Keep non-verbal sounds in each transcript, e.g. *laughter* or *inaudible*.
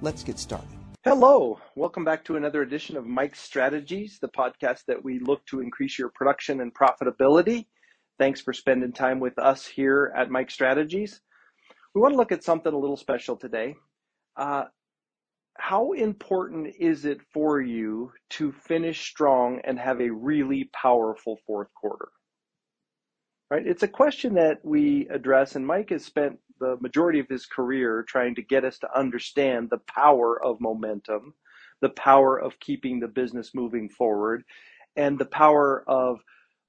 Let's get started. Hello, welcome back to another edition of Mike's Strategies, the podcast that we look to increase your production and profitability. Thanks for spending time with us here at Mike Strategies. We want to look at something a little special today. Uh, how important is it for you to finish strong and have a really powerful fourth quarter? Right? It's a question that we address, and Mike has spent the majority of his career trying to get us to understand the power of momentum, the power of keeping the business moving forward, and the power of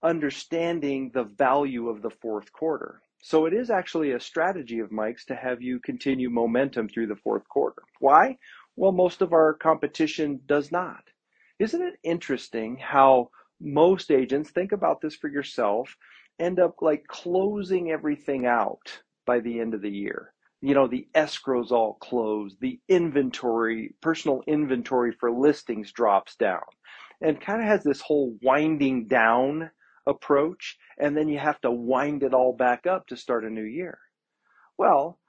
understanding the value of the fourth quarter. So it is actually a strategy of Mike's to have you continue momentum through the fourth quarter. Why? Well, most of our competition does not. Isn't it interesting how most agents, think about this for yourself, end up like closing everything out by the end of the year. You know, the escrow's all closed, the inventory, personal inventory for listings drops down, and kind of has this whole winding down approach. And then you have to wind it all back up to start a new year. Well,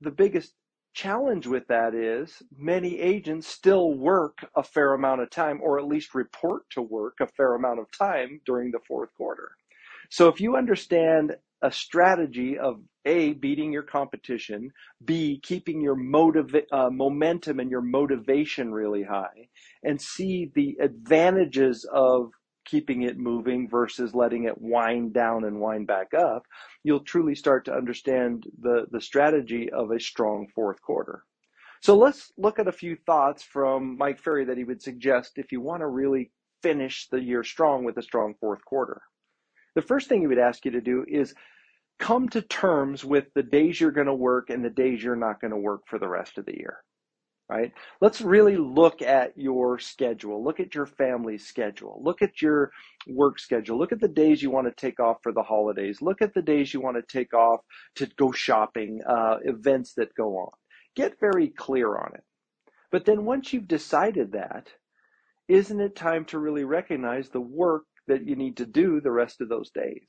the biggest challenge with that is many agents still work a fair amount of time, or at least report to work a fair amount of time during the fourth quarter. So if you understand a strategy of a beating your competition b keeping your motiv- uh, momentum and your motivation really high and c the advantages of keeping it moving versus letting it wind down and wind back up you'll truly start to understand the the strategy of a strong fourth quarter. So let's look at a few thoughts from mike ferry that he would suggest if you want to really finish the year strong with a strong fourth quarter the first thing he would ask you to do is come to terms with the days you're going to work and the days you're not going to work for the rest of the year right? Let's really look at your schedule. Look at your family's schedule. Look at your work schedule. Look at the days you want to take off for the holidays. Look at the days you want to take off to go shopping uh, events that go on. Get very clear on it. But then once you've decided that isn't it time to really recognize the work that you need to do the rest of those days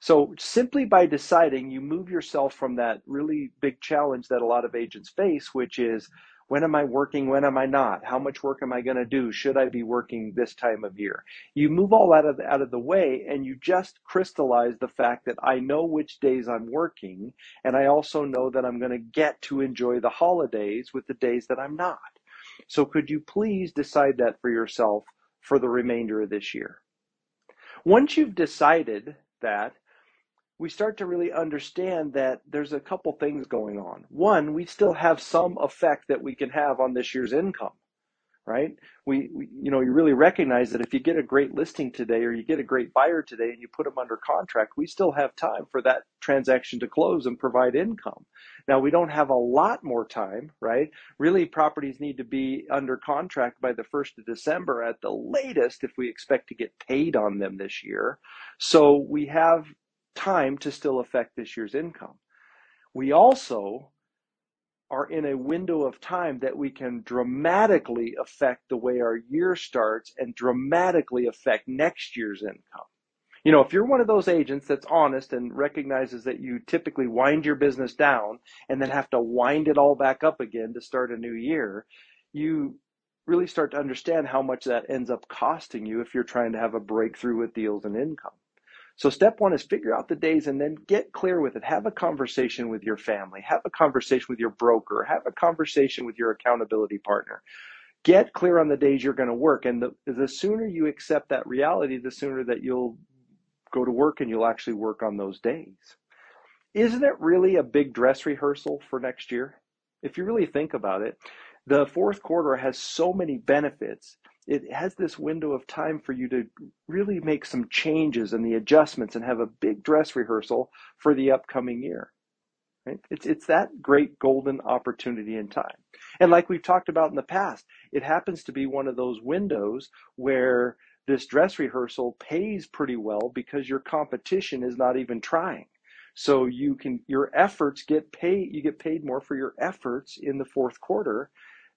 so simply by deciding, you move yourself from that really big challenge that a lot of agents face, which is when am I working? When am I not? How much work am I going to do? Should I be working this time of year? You move all that out of, out of the way and you just crystallize the fact that I know which days I'm working and I also know that I'm going to get to enjoy the holidays with the days that I'm not. So could you please decide that for yourself for the remainder of this year? Once you've decided that, we start to really understand that there's a couple things going on. One, we still have some effect that we can have on this year's income, right? We, we, you know, you really recognize that if you get a great listing today or you get a great buyer today and you put them under contract, we still have time for that transaction to close and provide income. Now, we don't have a lot more time, right? Really, properties need to be under contract by the 1st of December at the latest if we expect to get paid on them this year. So we have time to still affect this year's income. We also are in a window of time that we can dramatically affect the way our year starts and dramatically affect next year's income. You know, if you're one of those agents that's honest and recognizes that you typically wind your business down and then have to wind it all back up again to start a new year, you really start to understand how much that ends up costing you if you're trying to have a breakthrough with deals and income. So step one is figure out the days and then get clear with it. Have a conversation with your family. Have a conversation with your broker. Have a conversation with your accountability partner. Get clear on the days you're going to work. And the, the sooner you accept that reality, the sooner that you'll go to work and you'll actually work on those days. Isn't it really a big dress rehearsal for next year? If you really think about it, the fourth quarter has so many benefits it has this window of time for you to really make some changes and the adjustments and have a big dress rehearsal for the upcoming year. Right? It's, it's that great golden opportunity in time. And like we've talked about in the past, it happens to be one of those windows where this dress rehearsal pays pretty well because your competition is not even trying. So you can your efforts get paid you get paid more for your efforts in the fourth quarter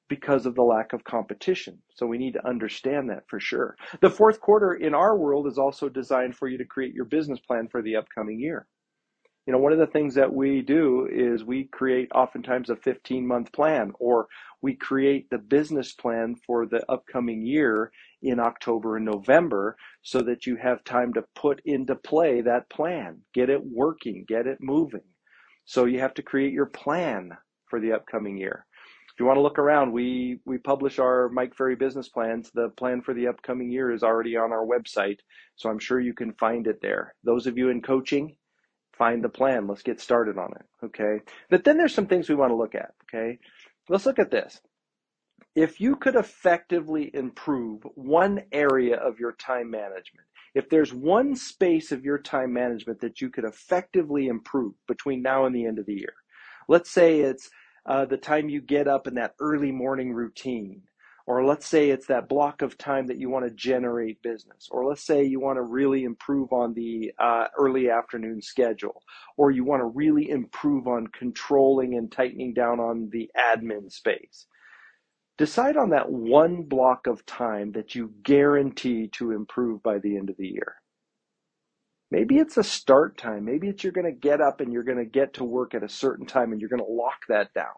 because of the lack of competition. So we need to understand that for sure. The fourth quarter in our world is also designed for you to create your business plan for the upcoming year you know, one of the things that we do is we create oftentimes a 15 month plan or we create the business plan for the upcoming year in October and November so that you have time to put into play that plan, get it working, get it moving. So you have to create your plan for the upcoming year. If you want to look around, we, we publish our Mike Ferry business plans. The plan for the upcoming year is already on our website, so I'm sure you can find it there. Those of you in coaching, find the plan. Let's get started on it. Okay. But then there's some things we want to look at. Okay. Let's look at this. If you could effectively improve one area of your time management, if there's one space of your time management that you could effectively improve between now and the end of the year, let's say it's uh, the time you get up in that early morning routine, or let's say it's that block of time that you want to generate business. Or let's say you want to really improve on the uh, early afternoon schedule. Or you want to really improve on controlling and tightening down on the admin space. Decide on that one block of time that you guarantee to improve by the end of the year. Maybe it's a start time. Maybe it's you're going to get up and you're going to get to work at a certain time and you're going to lock that down.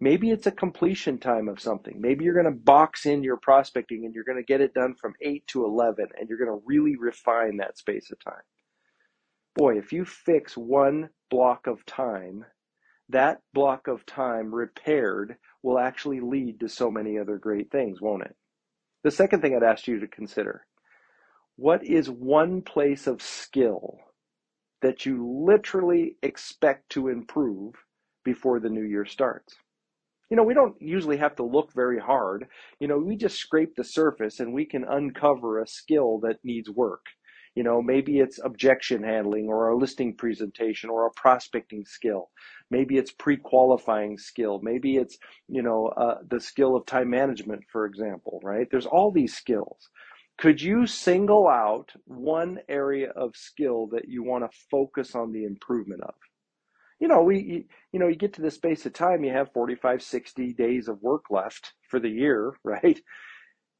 Maybe it's a completion time of something. Maybe you're going to box in your prospecting and you're going to get it done from 8 to 11 and you're going to really refine that space of time. Boy, if you fix one block of time, that block of time repaired will actually lead to so many other great things, won't it? The second thing I'd ask you to consider what is one place of skill that you literally expect to improve before the new year starts? you know, we don't usually have to look very hard. You know, we just scrape the surface and we can uncover a skill that needs work. You know, maybe it's objection handling or a listing presentation or a prospecting skill. Maybe it's pre-qualifying skill. Maybe it's, you know, uh, the skill of time management, for example, right? There's all these skills. Could you single out one area of skill that you want to focus on the improvement of? you know, we, you know, you get to this space of time, you have 45, 60 days of work left for the year, *laughs* right?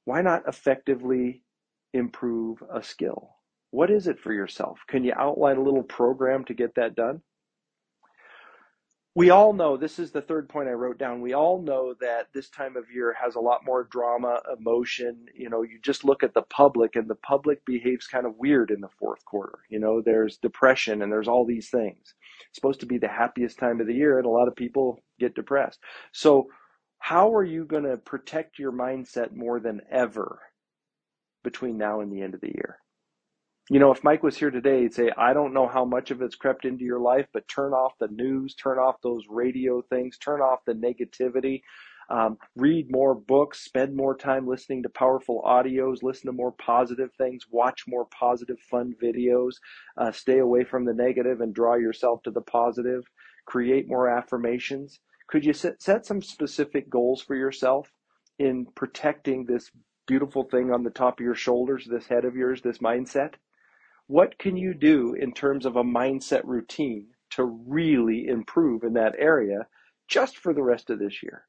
Why not effectively improve a skill? What is it for yourself? Can you outline a little program to get that done? We all know this is the third point I wrote down. We all know that this time of year has a lot more drama, emotion. You know, you just look at the public, and the public behaves kind of weird in the fourth quarter. You know, there's depression and there's all these things. It's supposed to be the happiest time of the year, and a lot of people get depressed. So, how are you going to protect your mindset more than ever between now and the end of the year? You know, if Mike was here today, he'd say, I don't know how much of it's crept into your life, but turn off the news, turn off those radio things, turn off the negativity, um, read more books, spend more time listening to powerful audios, listen to more positive things, watch more positive, fun videos, uh, stay away from the negative and draw yourself to the positive, create more affirmations. Could you set, set some specific goals for yourself in protecting this beautiful thing on the top of your shoulders, this head of yours, this mindset? What can you do in terms of a mindset routine to really improve in that area just for the rest of this year?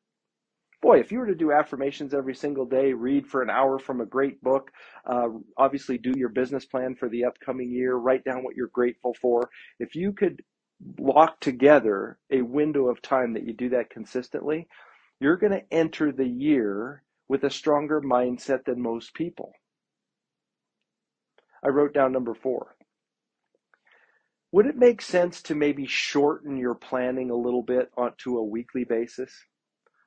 Boy, if you were to do affirmations every single day, read for an hour from a great book, uh, obviously do your business plan for the upcoming year, write down what you're grateful for. If you could lock together a window of time that you do that consistently, you're going to enter the year with a stronger mindset than most people. I wrote down number four. Would it make sense to maybe shorten your planning a little bit onto a weekly basis?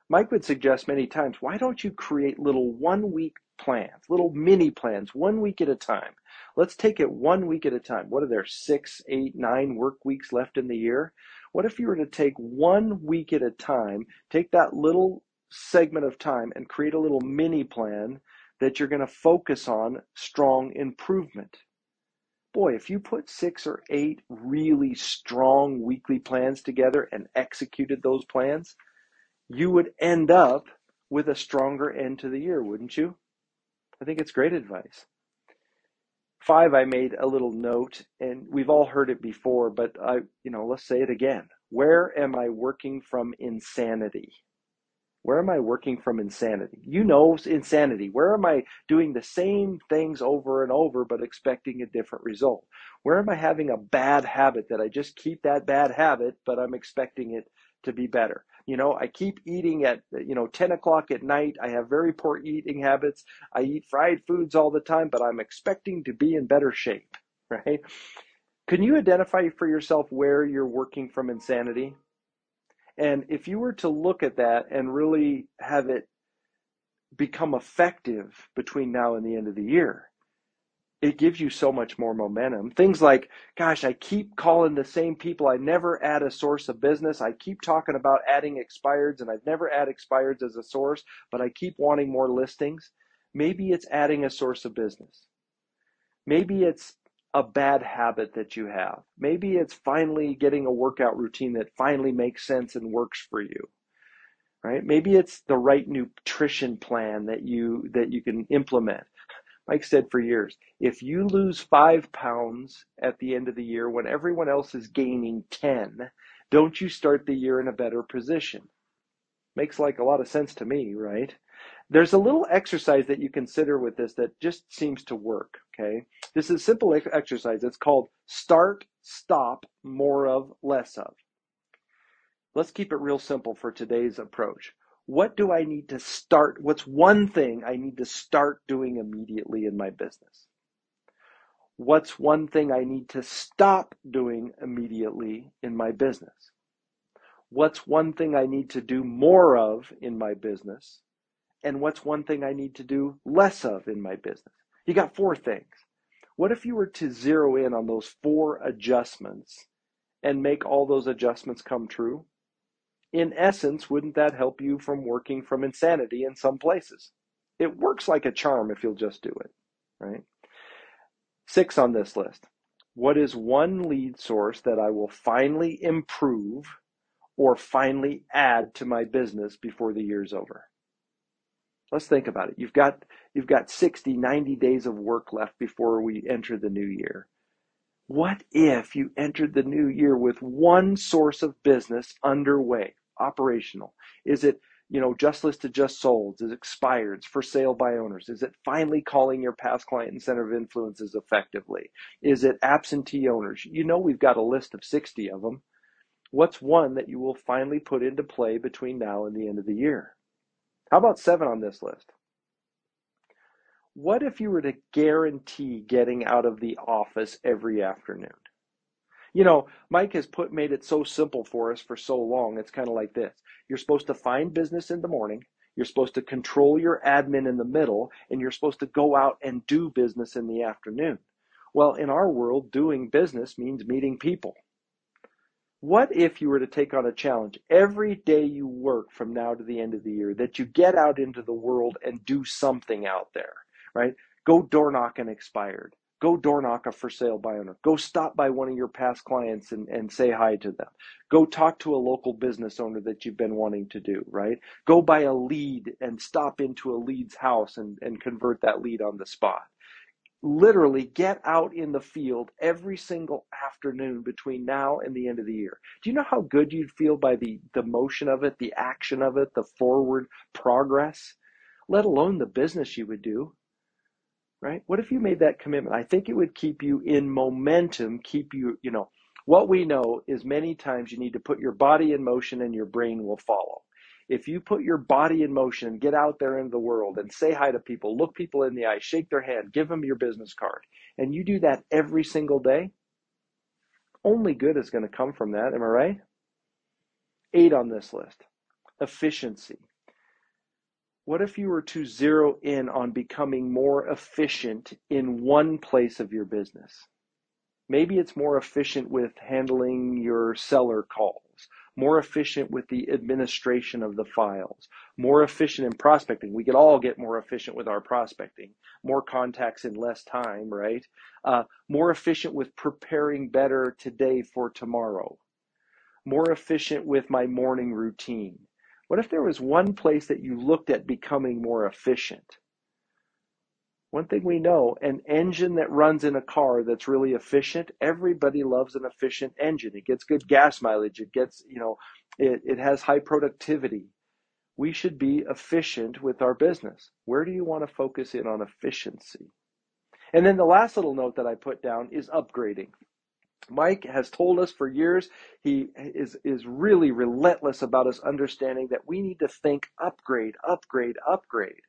Mike would suggest many times, why don't you create little one week plans, little mini plans, one week at a time? Let's take it one week at a time. What are there, six, eight, nine work weeks left in the year? What if you were to take one week at a time, take that little segment of time and create a little mini plan that you're going to focus on strong improvement. boy, if you put six or eight really strong weekly plans together and executed those plans, you would end up with a stronger end to the year, wouldn't you? I think it's great advice. Five, I made a little note, and we've all heard it before, but I, you know, let's say it again. Where am I working from insanity? Where am I working from insanity? You know insanity. Where am I doing the same things over and over but expecting a different result? Where am I having a bad habit that I just keep that bad habit but I'm expecting it to be better? You know, I keep eating at, you know, 10 o'clock at night. I have very poor eating habits. I eat fried foods all the time, but I'm expecting to be in better shape, *laughs* right? Can you identify for yourself where you're working from insanity? And if you were to look at that and really have it become effective between now and the end of the year, it gives you so much more momentum. Things like, gosh, I keep calling the same people. I never add a source of business. I keep talking about adding expireds and I've never add expireds as a source, but I keep wanting more listings. Maybe it's adding a source of business. Maybe it's a bad habit that you have. Maybe it's finally getting a workout routine that finally makes sense and works for you. Right? Maybe it's the right nutrition plan that you that you can implement. Mike said for years, if you lose 5 pounds at the end of the year when everyone else is gaining 10, don't you start the year in a better position? Makes like a lot of sense to me, right? There's a little exercise that you consider with this that just seems to work, okay? This is a simple exercise. It's called start, stop, more of, less of. Let's keep it real simple for today's approach. What do I need to start? What's one thing I need to start doing immediately in my business? What's one thing I need to stop doing immediately in my business? What's one thing I need to do more of in my business? And what's one thing I need to do less of in my business? You got four things. What if you were to zero in on those four adjustments and make all those adjustments come true? In essence, wouldn't that help you from working from insanity in some places? It works like a charm if you'll just do it, right? Six on this list. What is one lead source that I will finally improve or finally add to my business before the year's over? Let's think about it. You've got you've got 60, 90 days of work left before we enter the new year. What if you entered the new year with one source of business underway, operational? Is it, you know, just listed, just sold? Is it expired, for sale by owners? Is it finally calling your past client and center of influences effectively? Is it absentee owners? You know, we've got a list of 60 of them. What's one that you will finally put into play between now and the end of the year? How about seven on this list? What if you were to guarantee getting out of the office every afternoon? You know, Mike has put made it so simple for us for so long. It's kind of like this. You're supposed to find business in the morning, you're supposed to control your admin in the middle, and you're supposed to go out and do business in the afternoon. Well, in our world, doing business means meeting people. What if you were to take on a challenge every day you work from now to the end of the year that you get out into the world and do something out there, right? Go door knock an expired. Go door knock a for sale by owner. Go stop by one of your past clients and, and say hi to them. Go talk to a local business owner that you've been wanting to do, right? Go buy a lead and stop into a lead's house and, and convert that lead on the spot literally get out in the field every single afternoon between now and the end of the year. Do you know how good you'd feel by the, the motion of it, the action of it, the forward progress, let alone the business you would do? Right? What if you made that commitment? I think it would keep you in momentum, keep you, you know, what we know is many times you need to put your body in motion and your brain will follow if you put your body in motion, and get out there into the world and say hi to people, look people in the eye, shake their hand, give them your business card, and you do that every single day, only good is going to come from that. Am I right? Eight on this list efficiency. What if you were to zero in on becoming more efficient in one place of your business? Maybe it's more efficient with handling your seller calls more efficient with the administration of the files, more efficient in prospecting. We could all get more efficient with our prospecting, more contacts in less time, right? Uh, more efficient with preparing better today for tomorrow, more efficient with my morning routine. What if there was one place that you looked at becoming more efficient? One thing we know, an engine that runs in a car that's really efficient, everybody loves an efficient engine. It gets good gas mileage. It gets, you know, it, it has high productivity. We should be efficient with our business. Where do you want to focus in on efficiency? And then the last little note that I put down is upgrading. Mike has told us for years, he is, is really relentless about us understanding that we need to think upgrade, upgrade, upgrade.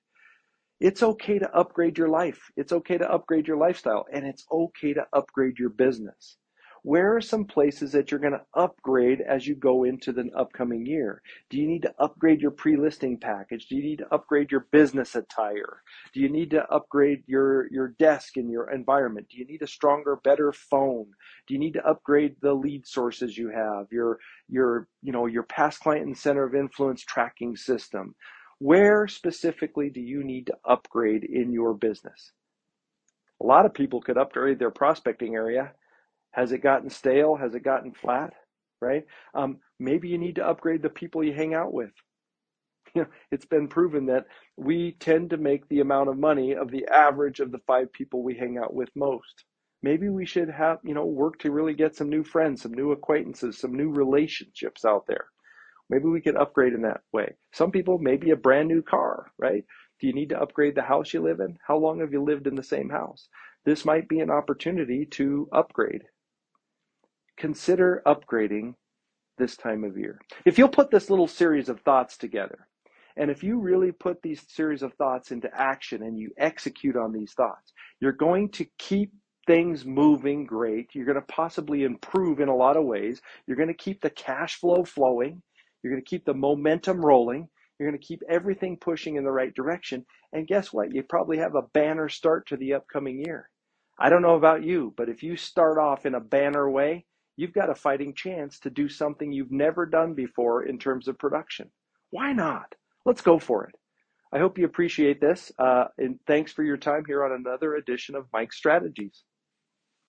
It's okay to upgrade your life. It's okay to upgrade your lifestyle and it's okay to upgrade your business. Where are some places that you're going to upgrade as you go into the upcoming year? Do you need to upgrade your pre-listing package? Do you need to upgrade your business attire? Do you need to upgrade your, your desk and your environment? Do you need a stronger, better phone? Do you need to upgrade the lead sources you have? Your, your, you know, your past client and center of influence tracking system? Where specifically do you need to upgrade in your business? A lot of people could upgrade their prospecting area. Has it gotten stale? Has it gotten flat? Right? Um, maybe you need to upgrade the people you hang out with. *laughs* You know, it's been proven that we tend to make the amount of money of the average of the five people we hang out with most. Maybe we should have, you know, work to really get some new friends, some new acquaintances, some new relationships out there. Maybe we could upgrade in that way. Some people, maybe a brand new car, right? Do you need to upgrade the house you live in? How long have you lived in the same house? This might be an opportunity to upgrade. Consider upgrading this time of year. If you'll put this little series of thoughts together, and if you really put these series of thoughts into action and you execute on these thoughts, you're going to keep things moving great. You're going to possibly improve in a lot of ways. You're going to keep the cash flow flowing. You're going to keep the momentum rolling. You're going to keep everything pushing in the right direction. And guess what? You probably have a banner start to the upcoming year. I don't know about you, but if you start off in a banner way, you've got a fighting chance to do something you've never done before in terms of production. Why not? Let's go for it. I hope you appreciate this. Uh, and thanks for your time here on another edition of Mike's Strategies.